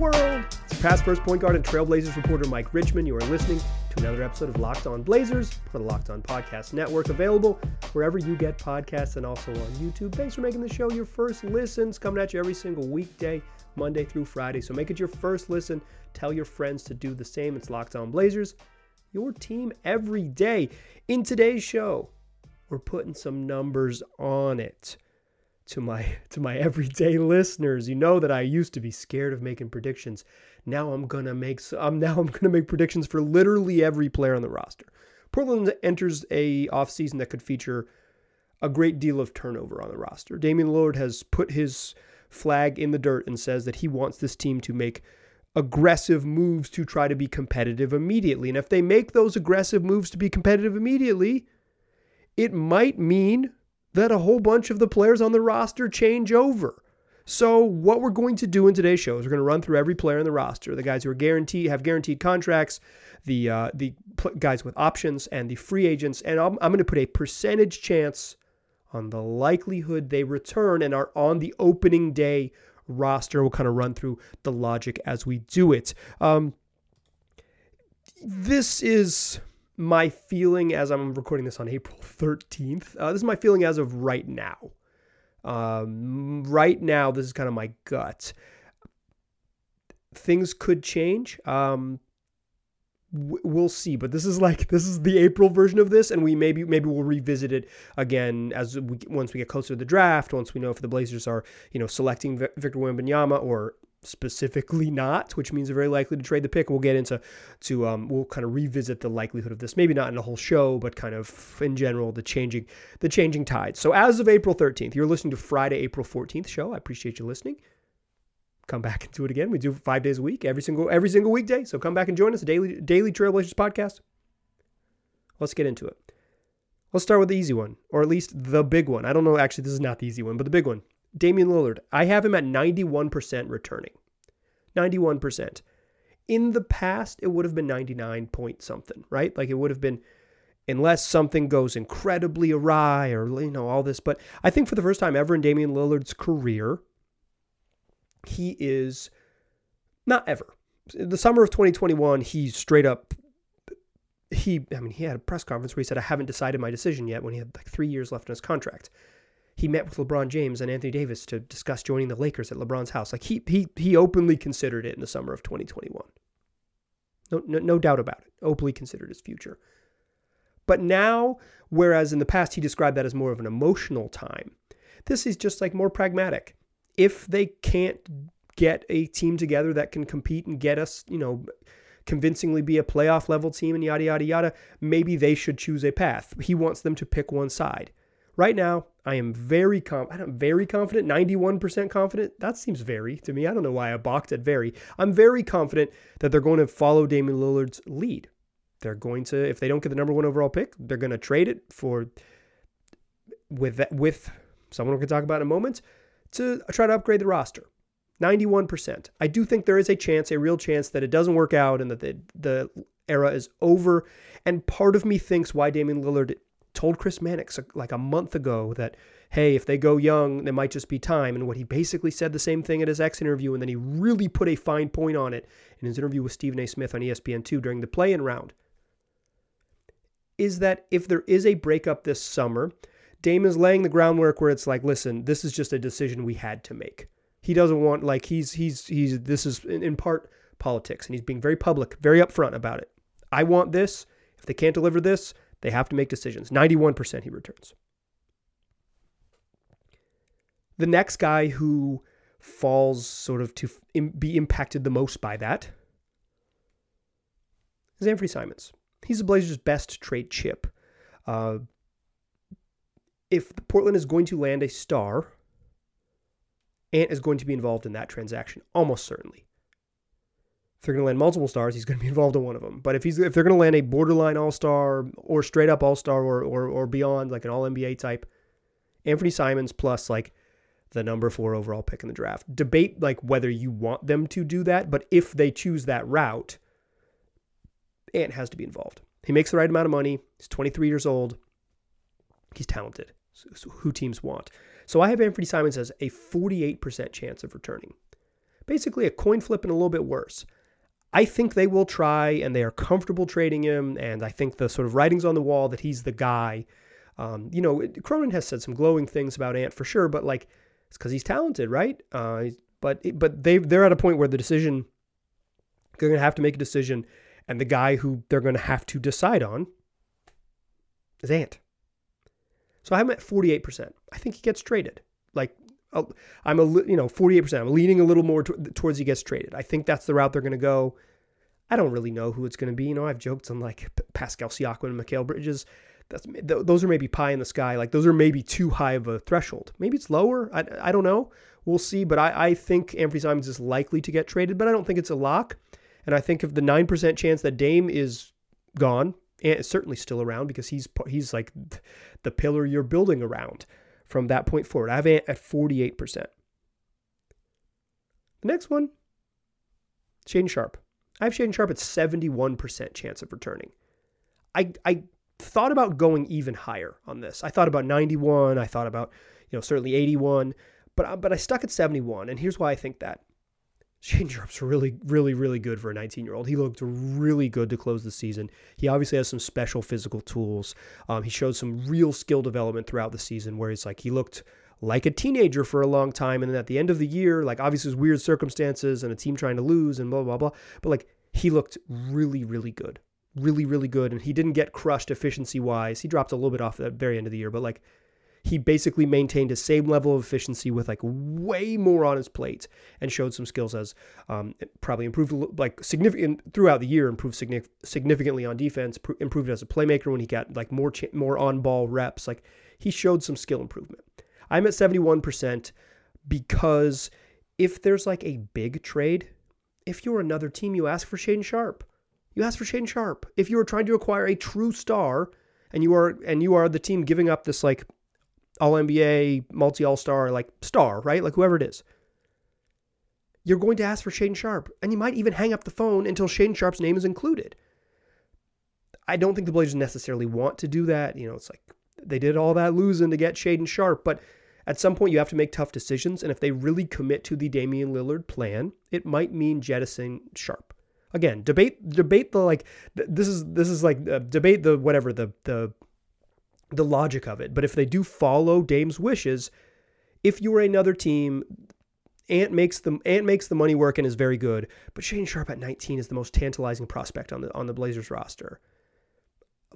world. It's past first point guard and Trailblazers reporter Mike Richman. You are listening to another episode of Locked On Blazers for the Locked On Podcast Network, available wherever you get podcasts and also on YouTube. Thanks for making the show your first listens, coming at you every single weekday, Monday through Friday. So make it your first listen. Tell your friends to do the same. It's Locked On Blazers, your team every day. In today's show, we're putting some numbers on it to my to my everyday listeners. You know that I used to be scared of making predictions. Now I'm gonna make I'm now I'm gonna make predictions for literally every player on the roster. Portland enters a offseason that could feature a great deal of turnover on the roster. Damian Lillard has put his flag in the dirt and says that he wants this team to make aggressive moves to try to be competitive immediately. And if they make those aggressive moves to be competitive immediately, it might mean that a whole bunch of the players on the roster change over. So what we're going to do in today's show is we're going to run through every player in the roster, the guys who are guaranteed have guaranteed contracts, the uh, the pl- guys with options, and the free agents, and I'm, I'm going to put a percentage chance on the likelihood they return and are on the opening day roster. We'll kind of run through the logic as we do it. Um, this is my feeling as I'm recording this on April 13th. Uh, this is my feeling as of right now. Um, right now, this is kind of my gut. Things could change. Um, we'll see but this is like this is the april version of this and we maybe maybe we'll revisit it again as we once we get closer to the draft once we know if the blazers are you know selecting victor wembanyama or specifically not, which means they're very likely to trade the pick. We'll get into to um, we'll kind of revisit the likelihood of this, maybe not in a whole show, but kind of in general the changing the changing tides. So as of April 13th, you're listening to Friday, April 14th show. I appreciate you listening. Come back and do it again. We do five days a week, every single every single weekday. So come back and join us, daily daily Trailblazers podcast. Let's get into it. Let's start with the easy one, or at least the big one. I don't know. Actually, this is not the easy one, but the big one. Damian Lillard, I have him at 91% returning. 91%. In the past, it would have been 99 point something, right? Like it would have been, unless something goes incredibly awry or, you know, all this. But I think for the first time ever in Damian Lillard's career, he is not ever. The summer of 2021, he straight up he I mean he had a press conference where he said I haven't decided my decision yet when he had like 3 years left in his contract he met with LeBron James and Anthony Davis to discuss joining the Lakers at LeBron's house. Like he he he openly considered it in the summer of 2021. No, no, no doubt about it. Openly considered his future. But now, whereas in the past he described that as more of an emotional time, this is just like more pragmatic. If they can't get a team together that can compete and get us, you know, convincingly be a playoff level team and yada yada yada, maybe they should choose a path. He wants them to pick one side. Right now, I am very com- I'm very confident, 91% confident. That seems very to me. I don't know why I balked at very. I'm very confident that they're going to follow Damian Lillard's lead. They're going to, if they don't get the number one overall pick, they're going to trade it for with that, with someone we can talk about in a moment to try to upgrade the roster. 91%. I do think there is a chance, a real chance that it doesn't work out and that the, the era is over. And part of me thinks why Damian Lillard told Chris Mannix uh, like a month ago that, hey, if they go young, there might just be time. And what he basically said the same thing at his ex interview, and then he really put a fine point on it in his interview with Stephen A. Smith on ESPN2 during the play in round, is that if there is a breakup this summer, Dame is laying the groundwork where it's like, listen, this is just a decision we had to make. He doesn't want like he's he's he's this is in, in part politics, and he's being very public, very upfront about it. I want this. If they can't deliver this, they have to make decisions. 91% he returns. The next guy who falls sort of to be impacted the most by that is Anthony Simons. He's the Blazers' best trade chip. Uh, if Portland is going to land a star, Ant is going to be involved in that transaction, almost certainly. If they're going to land multiple stars, he's going to be involved in one of them. But if he's if they're going to land a borderline All Star or straight up All Star or, or or beyond, like an All NBA type, Anthony Simons plus like the number four overall pick in the draft. Debate like whether you want them to do that, but if they choose that route, Ant has to be involved. He makes the right amount of money. He's 23 years old. He's talented. So who teams want? So I have Anthony Simons as a 48% chance of returning. basically a coin flip and a little bit worse. I think they will try and they are comfortable trading him. And I think the sort of writings on the wall that he's the guy. Um, you know, Cronin has said some glowing things about Ant for sure, but like it's because he's talented, right? Uh, but but they they're at a point where the decision they're going to have to make a decision, and the guy who they're going to have to decide on is Ant. So I'm at 48%. I think he gets traded. Like I'm a you know 48%. I'm leaning a little more towards he gets traded. I think that's the route they're going to go. I don't really know who it's going to be. You know, I've joked on like Pascal Siakam and Mikal Bridges. That's those are maybe pie in the sky. Like those are maybe too high of a threshold. Maybe it's lower. I, I don't know. We'll see. But I, I think Anthony Simons is likely to get traded, but I don't think it's a lock. And I think of the nine percent chance that Dame is gone, and certainly still around because he's he's like the pillar you're building around from that point forward. I have Ant at 48%. The next one, Shaedon Sharpe. I have Shaedon Sharpe at 71% chance of returning. I, I thought about going even higher on this. I thought about 91. I thought about, you know, certainly 81, but, but I stuck at 71. And here's why I think that. Sharpe's really, really, really good for a 19 year old. He looked really good to close the season. He obviously has some special physical tools. Um, he showed some real skill development throughout the season where he's like, he looked like a teenager for a long time. And then at the end of the year, like obviously weird circumstances and a team trying to lose and blah, blah, blah. But like he looked really, really good. Really, really good. And he didn't get crushed efficiency wise. He dropped a little bit off at the very end of the year, but like he basically maintained his same level of efficiency with like way more on his plate and showed some skills as um, probably improved like significant throughout the year improved significantly on defense improved as a playmaker when he got like more more on ball reps. Like he showed some skill improvement. I'm at 71% because if there's like a big trade if you're another team you ask for Shaedon Sharpe you ask for Shaedon Sharpe if you are trying to acquire a true star and you are and you are the team giving up this like all NBA, multi All Star, like star, right? Like whoever it is. You're going to ask for Shaedon Sharpe, and you might even hang up the phone until Shaedon Sharpe's name is included. I don't think the Blazers necessarily want to do that. You know, it's like they did all that losing to get Shaedon Sharpe, but at some point you have to make tough decisions. And if they really commit to the Damian Lillard plan, it might mean jettisoning Sharpe. Again, debate debate the like this is this is like uh, debate the whatever the the the logic of it. But if they do follow Dame's wishes, if you were another team, Ant makes the Ant makes the money work and is very good. But Shaedon Sharpe at 19 is the most tantalizing prospect on the on the Blazers roster.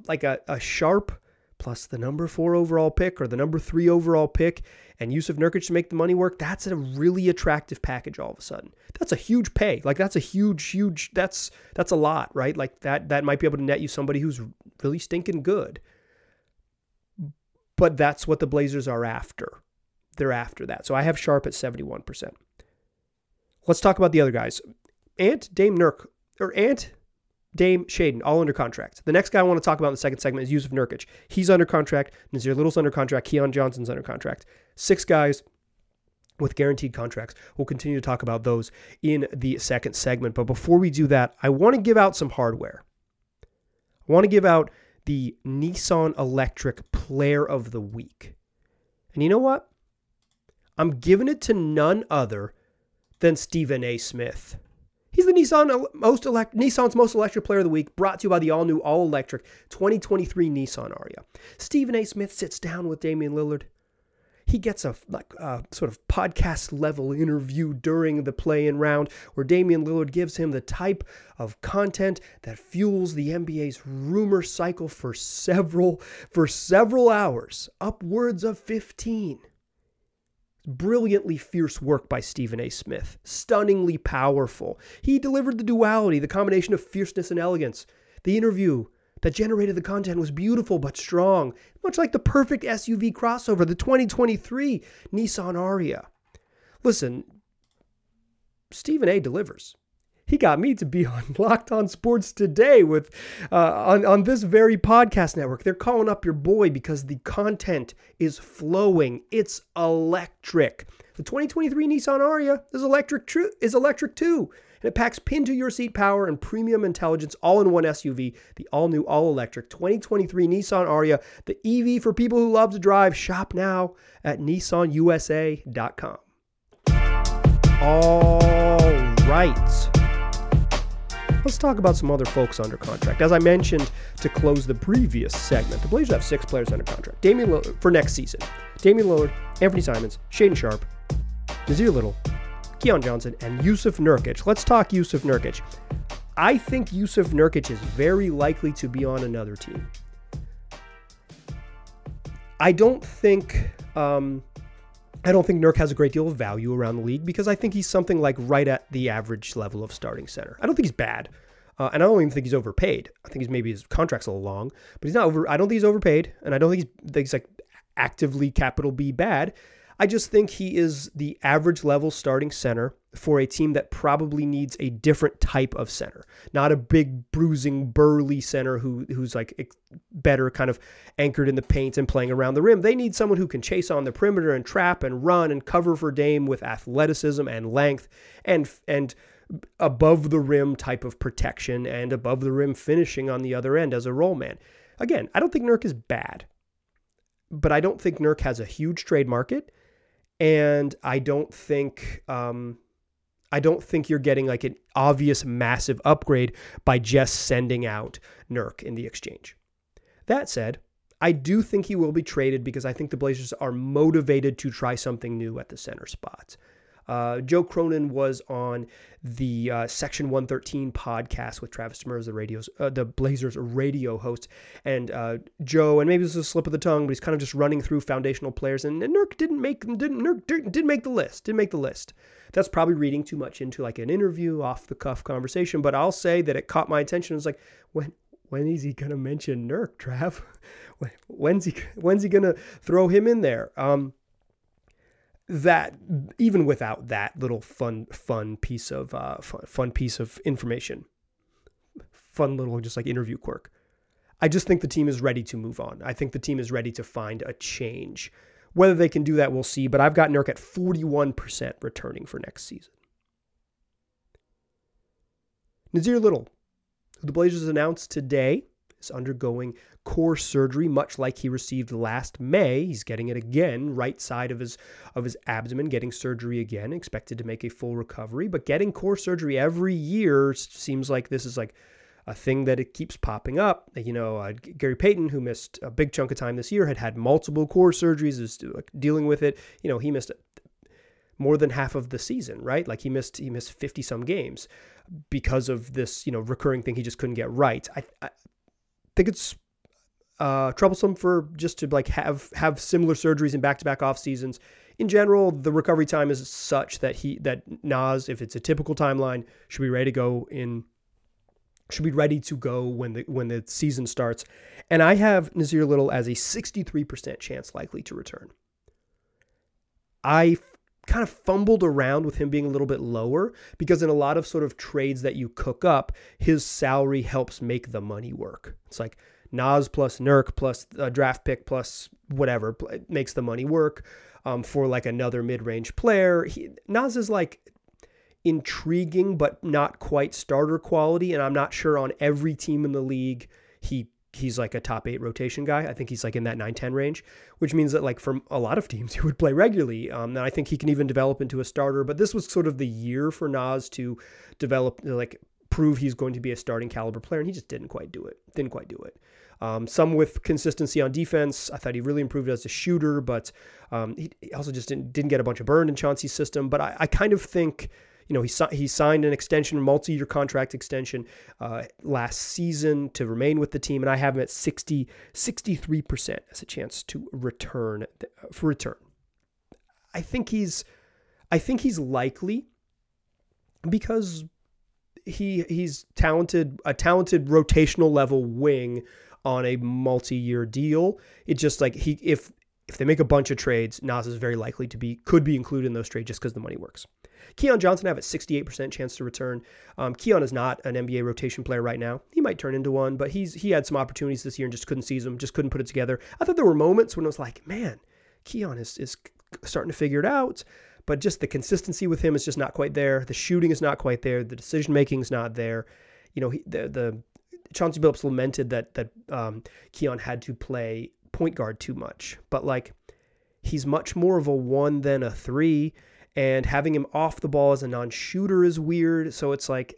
Like a, a Sharpe plus the number four overall pick or the number three overall pick and Jusuf Nurkic to make the money work, that's a really attractive package all of a sudden. That's a huge pay. Like that's a huge, huge that's that's a lot, right? Like that that might be able to net you somebody who's really stinking good. But that's what the Blazers are after. They're after that. So I have Sharpe at 71%. Let's talk about the other guys. Ant, Dame Nurk, or Ant, Dame, Shaedon, all under contract. The next guy I want to talk about in the second segment is Jusuf Nurkic. He's under contract. Nassir Little's under contract. Keon Johnson's under contract. Six guys with guaranteed contracts. We'll continue to talk about those in the second segment. But before we do that, I want to give out some hardware. I want to give out the Nissan Electric Player of the Week. And you know what? I'm giving it to none other than Stephen A. Smith. He's the Nissan most elect, Nissan's most electric player of the week, brought to you by the all-new, all-electric 2023 Nissan Ariya. Stephen A. Smith sits down with Damian Lillard he gets a like a sort of podcast level interview during the play-in round where Damian Lillard gives him the type of content that fuels the NBA's rumor cycle for several for several hours, upwards of 15. Brilliantly fierce work by Stephen A. Smith. Stunningly powerful. He delivered the duality, the combination of fierceness and elegance. The interview that generated the content was beautiful but strong, much like the perfect SUV crossover, the 2023 Nissan Ariya. Listen, Stephen A delivers. He got me to be on Locked On Sports today with uh, on on this very podcast network. They're calling up your boy because the content is flowing. It's electric. The 2023 Nissan Ariya is electric. Tr- is electric too it packs pin to your seat power and premium intelligence all in one SUV, the all new, all electric 2023 Nissan Ariya, the EV for people who love to drive. Shop now at nissanusa.com. All right. Let's talk about some other folks under contract. As I mentioned to close the previous segment, the Blazers have six players under contract. Damian Lillard for next season. Damian Lillard, Anthony Simons, Shaedon Sharpe, Nassir Little, Keon Johnson, and Jusuf Nurkic. Let's talk Jusuf Nurkic. I think Jusuf Nurkic is very likely to be on another team. I don't think um, I don't think Nurk has a great deal of value around the league because I think he's something like right at the average level of starting center. I don't think he's bad. Uh, and I don't even think he's overpaid. I think he's maybe his contract's a little long, but he's not over. I don't think he's overpaid, and I don't think he's, he's like actively capital B bad. I just think he is the average level starting center for a team that probably needs a different type of center, not a big bruising burly center who who's like better kind of anchored in the paint and playing around the rim. They need someone who can chase on the perimeter and trap and run and cover for Dame with athleticism and length and and above the rim type of protection and above the rim finishing on the other end as a roll man. Again, I don't think Nurk is bad, but I don't think Nurk has a huge trade market and I don't think um, I don't think you're getting like an obvious massive upgrade by just sending out Nurk in the exchange. That said, I do think he will be traded because I think the Blazers are motivated to try something new at the center spot. Uh, Joe Cronin was on the uh, Section 113 podcast with Travis Demers, the radio's uh, the Blazers radio host, and uh, Joe. And maybe this is a slip of the tongue, but he's kind of just running through foundational players. And, and Nurk didn't make didn't Nurk didn't make the list. Didn't make the list. That's probably reading too much into like an interview, off the cuff conversation. But I'll say that it caught my attention. It was like when when is he gonna mention Nurk, Trav? When's he when's he gonna throw him in there? Um, that even without that little fun fun piece of uh, fun, fun piece of information, fun little just like interview quirk. I just think the team is ready to move on. I think the team is ready to find a change. Whether they can do that, we'll see. But I've got Nurk at 41% returning for next season. Nassir Little, who the Blazers announced today, is undergoing core surgery, much like he received last May. He's getting it again, right side of his of his abdomen, getting surgery again. Expected to make a full recovery, but getting core surgery every year seems like this is like a thing that it keeps popping up. You know, uh, Gary Payton, who missed a big chunk of time this year, had had multiple core surgeries, is dealing with it. You know, he missed more than half of the season, right? Like he missed he missed 50 some games because of this, you know, recurring thing he just couldn't get right. I, I think it's uh, troublesome for just to like have have similar surgeries in back to back off seasons. In general, the recovery time is such that he that Nas, if it's a typical timeline, should be ready to go in should be ready to go when the when the season starts. And I have Nassir Little as a 63% chance likely to return. I kind of fumbled around with him being a little bit lower because in a lot of sort of trades that you cook up, his salary helps make the money work. It's like Nas plus Nurk plus a draft pick plus whatever makes the money work um, for like another mid range player. He, Nas is like intriguing, but not quite starter quality. And I'm not sure on every team in the league he he's like a top eight rotation guy. I think he's like in that 9 10 range, which means that like for a lot of teams, he would play regularly. Um, and I think he can even develop into a starter. But this was sort of the year for Nas to develop, like prove he's going to be a starting caliber player. And he just didn't quite do it. Didn't quite do it. Um, some with consistency on defense. I thought he really improved as a shooter, but um, he, also just didn't, didn't get a bunch of burn in Chauncey's system. But I, I kind of think you know, he, he signed an extension, multi-year contract extension uh, last season to remain with the team, and I have him at 60, 63% as a chance to return for return. I think he's, I think he's likely because he he's talented, a talented rotational level wing on a multi-year deal. It's just like he if if they make a bunch of trades, Nas is very likely to be could be included in those trades just because the money works. Keon Johnson have a 68% chance to return. Um, Keon is not an NBA rotation player right now. He might turn into one, but he's he had some opportunities this year and just couldn't seize them, just couldn't put it together. I thought there were moments when it was like, man, Keon is is starting to figure it out, but just the consistency with him is just not quite there. The shooting is not quite there. The decision making is not there. You know, he, the the Chauncey Billups lamented that that um, Keon had to play point guard too much, but like he's much more of a one than a three, And having him off the ball as a non shooter is weird. So it's like,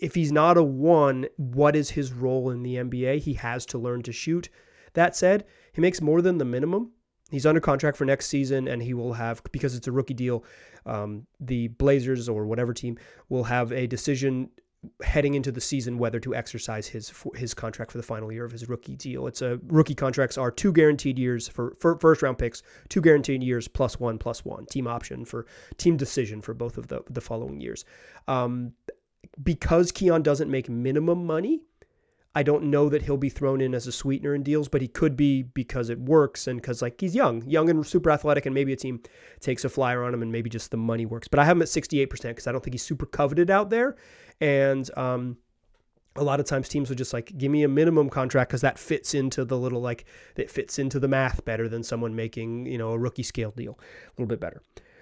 if he's not a one, what is his role in the NBA? He has to learn to shoot. That said, he makes more than the minimum. He's under contract for next season, and he will have, because it's a rookie deal, um, the Blazers or whatever team will have a decision heading into the season whether to exercise his his contract for the final year of his rookie deal. It's a rookie contracts are two guaranteed years for, for first round picks, two guaranteed years plus one plus one team option for team decision for both of the the following years. Um, because Keon doesn't make minimum money, I don't know that he'll be thrown in as a sweetener in deals, but he could be because it works and because like he's young, young and super athletic, and maybe a team takes a flyer on him and maybe just the money works. But I have him at 68% because I don't think he's super coveted out there. And um, a lot of times teams would just like give me a minimum contract because that fits into the little like that fits into the math better than someone making you know a rookie scale deal a little bit better.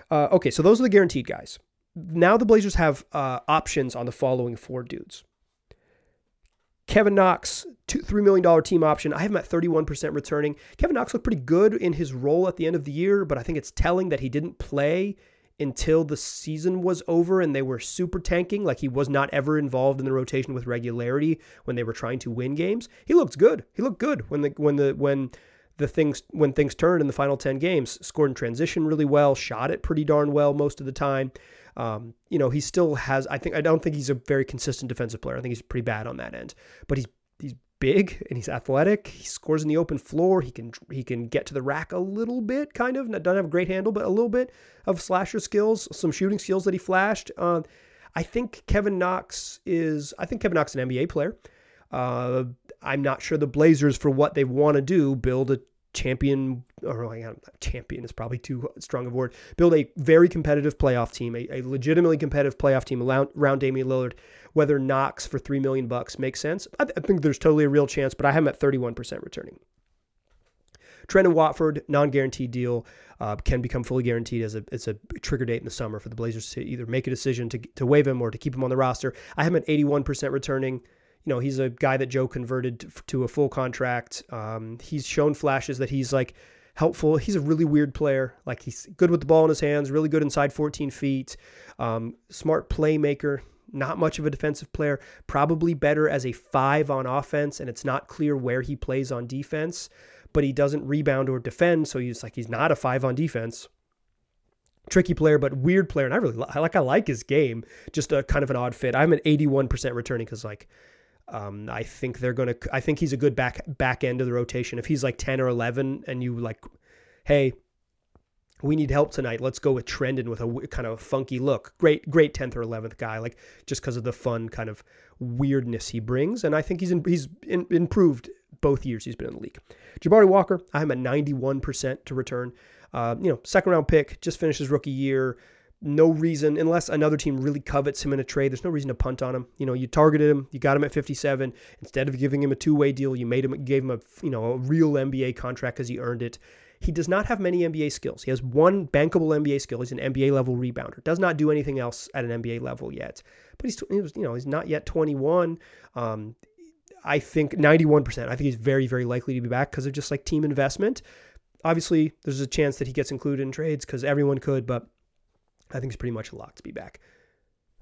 Uh, okay, so those are the guaranteed guys. Now the Blazers have uh, options on the following four dudes. Kevin Knox, two, $3 million team option. I have him at 31% returning. Kevin Knox looked pretty good in his role at the end of the year, but I think it's telling that he didn't play until the season was over and they were super tanking. Like he was not ever involved in the rotation with regularity when they were trying to win games. He looked good. He looked good when the when the when the things when things turned in the final 10 games. Scored in transition really well, shot it pretty darn well most of the time. Um, you know, he still has. I think I don't think he's a very consistent defensive player. I think he's pretty bad on that end. But he's he's big and he's athletic. He scores in the open floor. He can he can get to the rack a little bit, kind of. Doesn't have a great handle, but a little bit of slasher skills, some shooting skills that he flashed. Uh, I think Kevin Knox is. I think Kevin Knox is an NBA player. Uh, I'm not sure the Blazers, for what they want to do, build a champion or like, know, champion is probably too strong of a word. Build a very competitive playoff team, a, a legitimately competitive playoff team around, Damian Lillard. Whether Knox for three million bucks makes sense, I, th- I think there's totally a real chance. But I have him at 31% returning. Trendon Watford, non-guaranteed deal, uh, can become fully guaranteed as a it's a trigger date in the summer for the Blazers to either make a decision to to waive him or to keep him on the roster. I have him at 81% returning you know, he's a guy that Joe converted to a full contract. Um, he's shown flashes that he's like helpful. He's a really weird player. Like he's good with the ball in his hands, really good inside 14 feet, um, smart playmaker. Not much of a defensive player, probably better as a five on offense, and it's not clear where he plays on defense, but he doesn't rebound or defend, so he's like he's not a five on defense tricky player, but weird player. And I really like I like his game. Just a kind of an odd fit. I'm an 81% returning because like um, I think they're gonna. I think he's a good back back end of the rotation. If he's like ten or eleven, and you like, hey, we need help tonight. Let's go with Trendon with a kind of funky look. Great, great tenth or eleventh guy, like just because of the fun kind of weirdness he brings. And I think he's in, he's in, improved both years he's been in the league. Jabari Walker, I am at ninety one percent to return. Uh, you know, second round pick, just finished his rookie year no reason, unless another team really covets him in a trade, there's no reason to punt on him. You know, you targeted him, you got him at 57. Instead of giving him a two-way deal, you made him gave him a you know a real NBA contract because he earned it. He does not have many NBA skills. He has one bankable NBA skill. He's an NBA level rebounder. Does not do anything else at an NBA level yet. But he's you know he's not yet 21. Um, I think 91%. I think he's very very likely to be back because of just like team investment. Obviously, there's a chance that he gets included in trades because everyone could, but I think it's pretty much a lock to be back.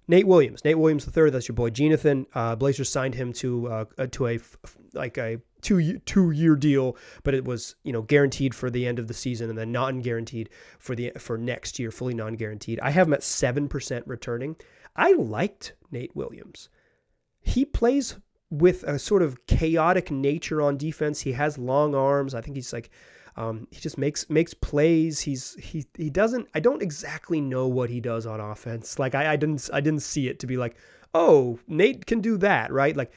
Nate Williams, Nate Williams III, that's your boy Jonathan. Uh, Blazers signed him to uh, to a like a two two year deal, but it was you know guaranteed for the end of the season and then non guaranteed for the for next year, fully non guaranteed. I have him at seven percent returning. I liked Nate Williams. He plays with a sort of chaotic nature on defense. He has long arms. I think he's like um, he just makes makes plays. He's he he doesn't. I don't exactly know what he does on offense. Like I, I didn't I didn't see it to be like, oh, Nate can do that, right? Like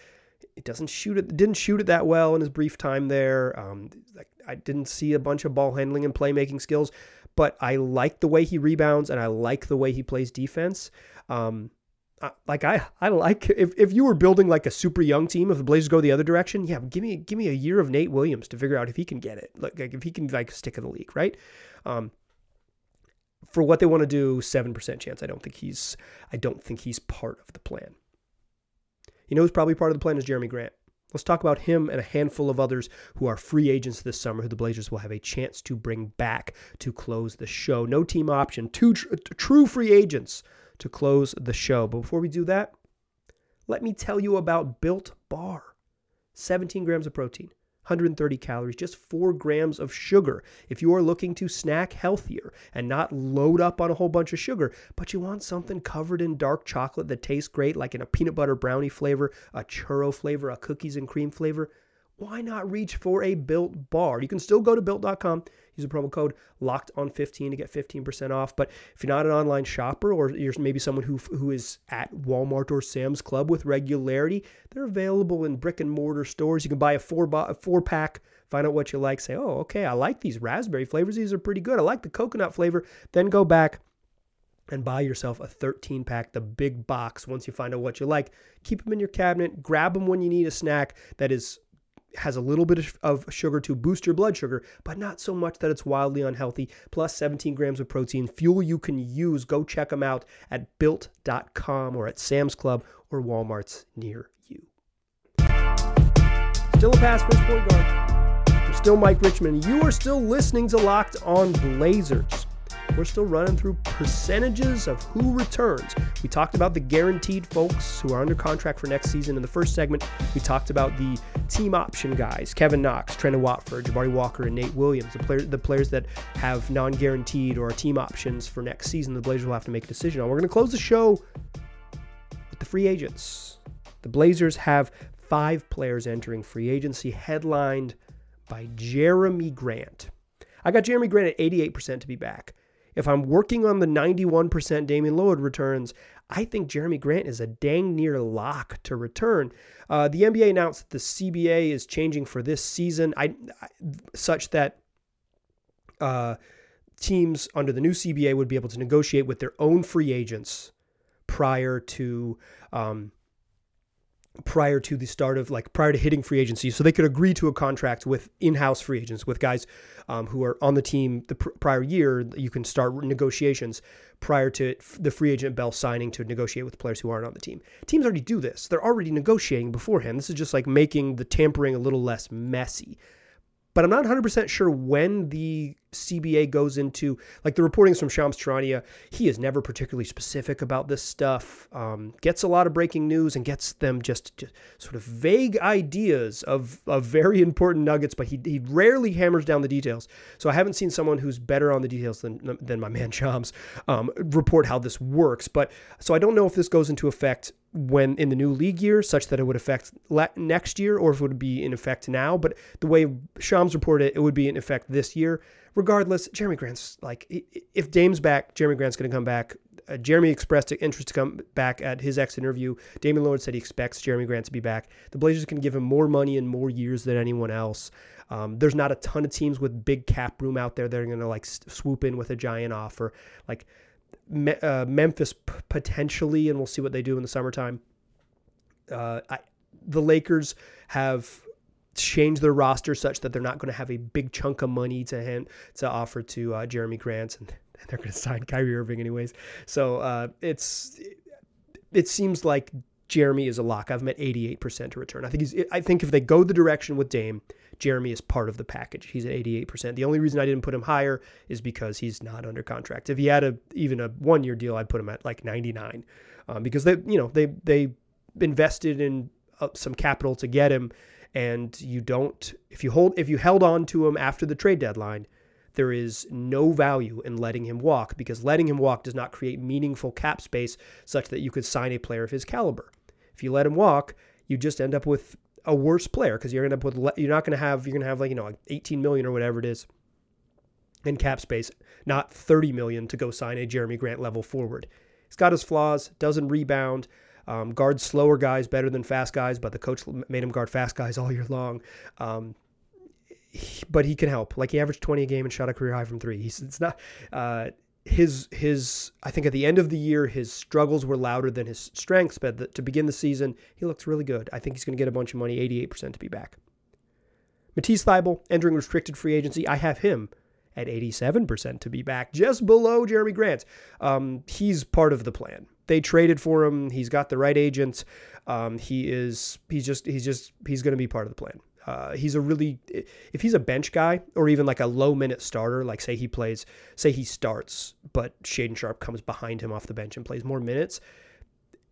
it doesn't shoot it. Didn't shoot it that well in his brief time there. Um, like I didn't see a bunch of ball handling and playmaking skills, but I like the way he rebounds and I like the way he plays defense. Um, like I, I like if, if you were building like a super young team, if the Blazers go the other direction, yeah, give me give me a year of Nate Williams to figure out if he can get it, like, like if he can like stick in the league, right? Um, for what they want to do, seven percent chance. I don't think he's I don't think he's part of the plan. You know who's probably part of the plan is Jerami Grant. Let's talk about him and a handful of others who are free agents this summer who the Blazers will have a chance to bring back to close the show. No team option, two tr- true free agents to close the show. But before we do that, let me tell you about Built Bar 17 grams of protein. 130 calories, just 4 grams of sugar. If you are looking to snack healthier and not load up on a whole bunch of sugar, but you want something covered in dark chocolate that tastes great, like in a peanut butter brownie flavor, a churro flavor, a cookies and cream flavor, why not reach for a built bar? You can still go to built.com, use the promo code locked on 15 to get 15% off. But if you're not an online shopper or you're maybe someone who, who is at Walmart or Sam's Club with regularity, they're available in brick and mortar stores. You can buy a four, a four pack, find out what you like, say, oh, okay, I like these raspberry flavors. These are pretty good. I like the coconut flavor. Then go back and buy yourself a 13 pack, the big box once you find out what you like. Keep them in your cabinet, grab them when you need a snack that is has a little bit of sugar to boost your blood sugar, but not so much that it's wildly unhealthy. Plus 17 grams of protein, fuel you can use. Go check them out at built.com or at Sam's Club or Walmart's near you. Still a pass first point guard. I'm still Mike Richman. You are still listening to Locked on Blazers. We're still running through percentages of who returns. We talked about the guaranteed folks who are under contract for next season in the first segment. We talked about the team option guys Kevin Knox, Trendon Watford, Jabari Walker, and Nate Williams, the, player, the players that have non guaranteed or team options for next season. The Blazers will have to make a decision on. We're going to close the show with the free agents. The Blazers have five players entering free agency, headlined by Jerami Grant. I got Jerami Grant at 88% to be back. If I'm working on the 91% Damian Lillard returns, I think Jerami Grant is a dang near lock to return. Uh, the NBA announced that the CBA is changing for this season, I, I such that uh, teams under the new CBA would be able to negotiate with their own free agents prior to um, prior to the start of like prior to hitting free agency so they could agree to a contract with in-house free agents with guys um, who are on the team the pr- prior year you can start negotiations prior to the free agent bell signing to negotiate with players who aren't on the team. Teams already do this. They're already negotiating beforehand. This is just like making the tampering a little less messy but I'm not 100% sure when the CBA goes into, like the reporting from Shams Charania. He is never particularly specific about this stuff, um, gets a lot of breaking news and gets them just, just, sort of vague ideas of, of very important nuggets, but he, he rarely hammers down the details. So I haven't seen someone who's better on the details than, than my man Shams um, report how this works. But so I don't know if this goes into effect when in the new league year, such that it would affect next year, or if it would be in effect now. But the way Shams reported it, it would be in effect this year. Regardless, Jerami Grant's like, if Dame's back, Jerami Grant's going to come back. Uh, Jerami expressed interest to come back at his ex interview. Damian Lillard said he expects Jerami Grant to be back. The Blazers can give him more money and more years than anyone else. Um, there's not a ton of teams with big cap room out there that are going to like swoop in with a giant offer. Like me, uh, Memphis p- potentially, and we'll see what they do in the summertime. Uh, I, the Lakers have changed their roster such that they're not going to have a big chunk of money to hand to offer to uh, Jerami Grant, and they're going to sign Kyrie Irving anyways. So uh, it's it seems like Jerami is a lock. I've met 88% to return. I think he's. I think if they go the direction with Dame, Jerami is part of the package. He's at 88%. The only reason I didn't put him higher is because he's not under contract. If he had a even a one year deal, I'd put him at like 99, um, because they you know they they invested in uh, some capital to get him, and you don't if you hold if you held on to him after the trade deadline. There is no value in letting him walk because letting him walk does not create meaningful cap space such that you could sign a player of his caliber. If you let him walk, you just end up with a worse player because you're gonna up you're not gonna have you're gonna have like you know like 18 million or whatever it is in cap space, not 30 million to go sign a Jerami Grant level forward. He's got his flaws, doesn't rebound, um, guards slower guys better than fast guys, but the coach made him guard fast guys all year long. Um, but he can help. Like he averaged 20 a game and shot a career high from three. He's it's not. Uh, his his I think at the end of the year his struggles were louder than his strengths, but to begin the season he looks really good. I think he's going to get a bunch of money, 88% to be back. Matisse Thybulle entering restricted free agency. I have him at 87% to be back, just below Jerami Grant. Um, he's part of the plan. they traded for him. He's got the right agent. Um, he is he's just he's just he's going to be part of the plan. Uh, he's a really if he's a bench guy or even like a low minute starter, like say he plays, say he starts, but Shaedon Sharpe comes behind him off the bench and plays more minutes,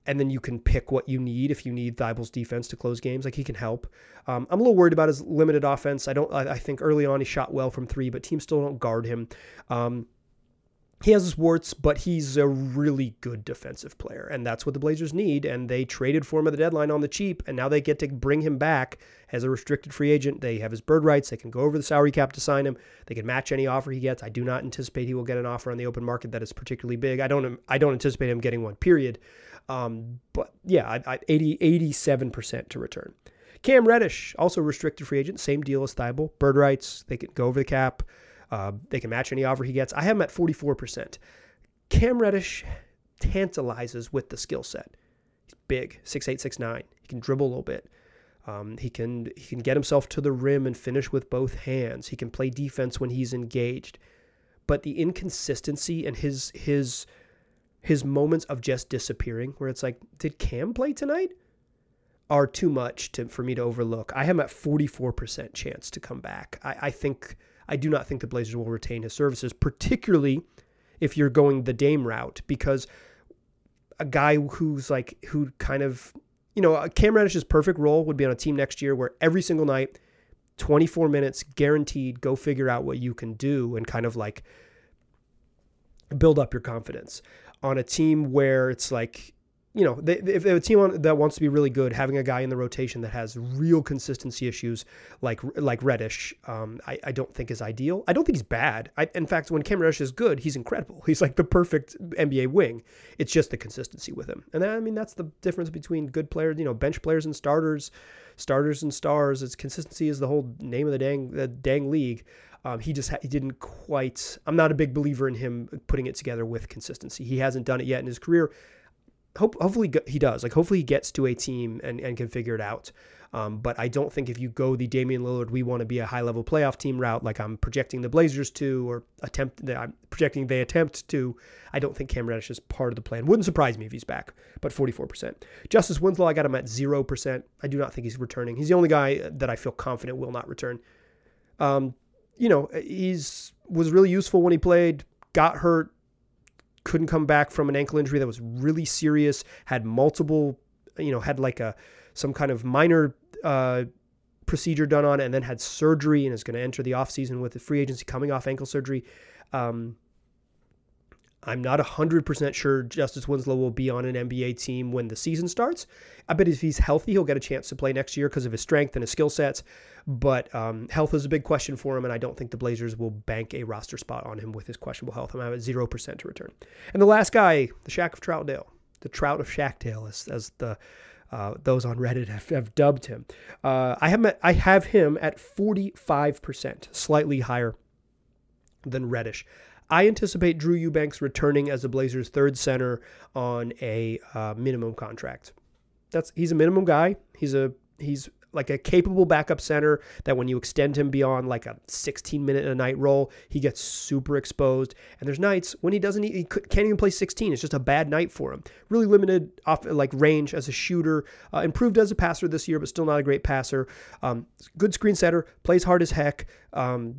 and then you can pick what you need if you need Thybulle's defense to close games. Like he can help. Um, I'm a little worried about his limited offense. I don't. I, I, think early on he shot well from three, but teams still don't guard him. Um, he has his warts, but he's a really good defensive player, and that's what the Blazers need. And they traded for him at the deadline on the cheap, and now they get to bring him back as a restricted free agent. They have his bird rights. They can go over the salary cap to sign him. They can match any offer he gets. I do not anticipate he will get an offer on the open market that is particularly big. I don't. I don't anticipate him getting one. Period. Um, but yeah, I, I, 80, 87% to return. Cam Reddish, also restricted free agent, same deal as Thybulle. Bird rights. They can go over the cap. Uh, they can match any offer he gets. I have him at 44%. Cam Reddish tantalizes with the skill set. He's big, 6'8", 6'9". He can dribble a little bit. Um, he can he can get himself to the rim and finish with both hands. He can play defense when he's engaged. But the inconsistency and his his his moments of just disappearing, where it's like, did Cam play tonight? Are too much to, for me to overlook. I have at 44% chance to come back. I, I think I do not think the Blazers will retain his services, particularly if you're going the Dame route, because a guy who's like, who kind of, you know, uh, Cam Reddish's perfect role would be on a team next year where every single night, 24 minutes guaranteed, go figure out what you can do and kind of like build up your confidence. On a team where it's like, you know, they, if they have a team that wants to be really good, having a guy in the rotation that has real consistency issues like like Reddish, um, I, I, don't think is ideal. I don't think he's bad. I, in fact, when Cam Reddish is good, he's incredible. He's like the perfect NBA wing. It's just the consistency with him, and I mean that's the difference between good players, you know, bench players and starters, starters and stars. It's consistency is the whole name of the dang the dang league. Um, he just ha- he didn't quite. I'm not a big believer in him putting it together with consistency. He hasn't done it yet in his career hope hopefully he does. Like hopefully he gets to a team and, and can figure it out. Um, but I don't think if you go the Damian Lillard, we want to be a high level playoff team route, like I'm projecting the Blazers to, or attempt that I'm projecting they attempt to. I don't think Cam Reddish is part of the plan. Wouldn't surprise me if he's back, but 44%. Justice Winslow, I got him at 0%. I do not think he's returning. He's the only guy that I feel confident will not return. Um, you know, he's was really useful when he played, got hurt, couldn't come back from an ankle injury that was really serious, had multiple, you know, had like a some kind of minor uh, procedure done on it, and then had surgery and is going to enter the offseason with the free agency coming off ankle surgery. Um, I'm not 100% sure Justice Winslow will be on an NBA team when the season starts. I bet if he's healthy, he'll get a chance to play next year because of his strength and his skill sets. But um, health is a big question for him, and I don't think the Blazers will bank a roster spot on him with his questionable health. I'm at 0% to return. And the last guy, the Shack of Troutdale, the Trout of Shackdale, as, as the uh, those on Reddit have, have dubbed him. Uh, I have I have him at 45%, slightly higher than Reddish. I anticipate Drew Eubanks returning as the Blazers' third center on a uh, minimum contract. That's he's a minimum guy. He's a he's like a capable backup center that when you extend him beyond like a 16 minute a night role, he gets super exposed. And there's nights when he doesn't, he can't even play 16. It's just a bad night for him. Really limited off like range as a shooter. Uh, improved as a passer this year, but still not a great passer. Um, good screen setter, plays hard as heck. Um,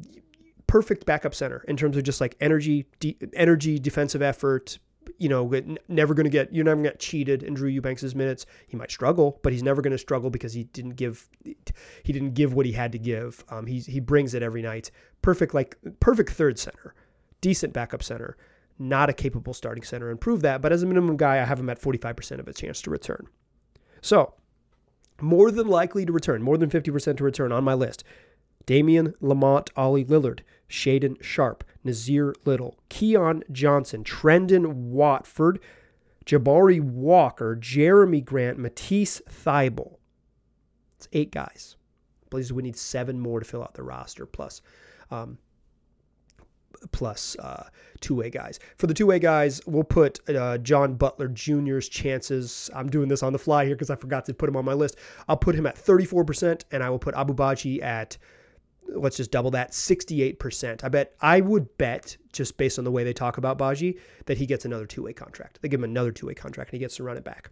perfect backup center in terms of just like energy, de- energy, defensive effort. You know, never going to get you're never going to get cheated in Drew Eubanks's minutes. He might struggle, but he's never going to struggle because he didn't give he didn't give what he had to give. Um, he he brings it every night. Perfect like perfect third center, decent backup center, not a capable starting center. Prove that. But as a minimum guy, I have him at 45% of a chance to return. So more than likely to return, more than 50% to return on my list. Damian Lamont, Ollie Lillard, Shaedon Sharpe, Nassir Little, Keon Johnson, Trendon Watford, Jabari Walker, Jerami Grant, Matisse Thybulle. It's eight guys. Blazers we need seven more to fill out the roster, plus um, plus uh, two-way guys. For the two-way guys, we'll put uh, John Butler Jr.'s chances. I'm doing this on the fly here because I forgot to put him on my list. I'll put him at 34%, and I will put Agbaji at let's just double that 68%. I bet I would bet just based on the way they talk about Badji that he gets another two-way contract. They give him another two-way contract and he gets to run it back.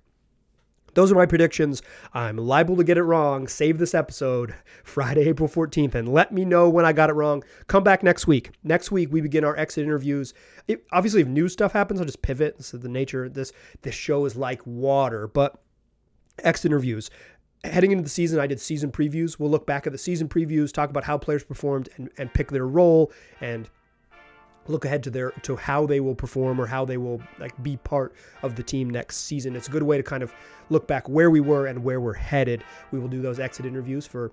Those are my predictions. I'm liable to get it wrong. Save this episode Friday, April 14th, and let me know when I got it wrong. Come back next week. Next week, we begin our exit interviews. It, obviously, if new stuff happens, I'll just pivot. Is the nature of this. This show is like water, but exit interviews. Heading into the season, I did season previews. We'll look back at the season previews, talk about how players performed, and, and pick their role and look ahead to their to how they will perform or how they will like be part of the team next season. It's a good way to kind of look back where we were and where we're headed. We will do those exit interviews for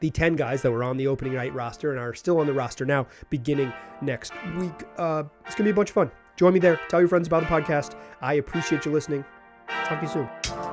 the 10 guys that were on the opening night roster and are still on the roster now beginning next week. Uh, it's going to be a bunch of fun. Join me there. Tell your friends about the podcast. I appreciate you listening. Talk to you soon.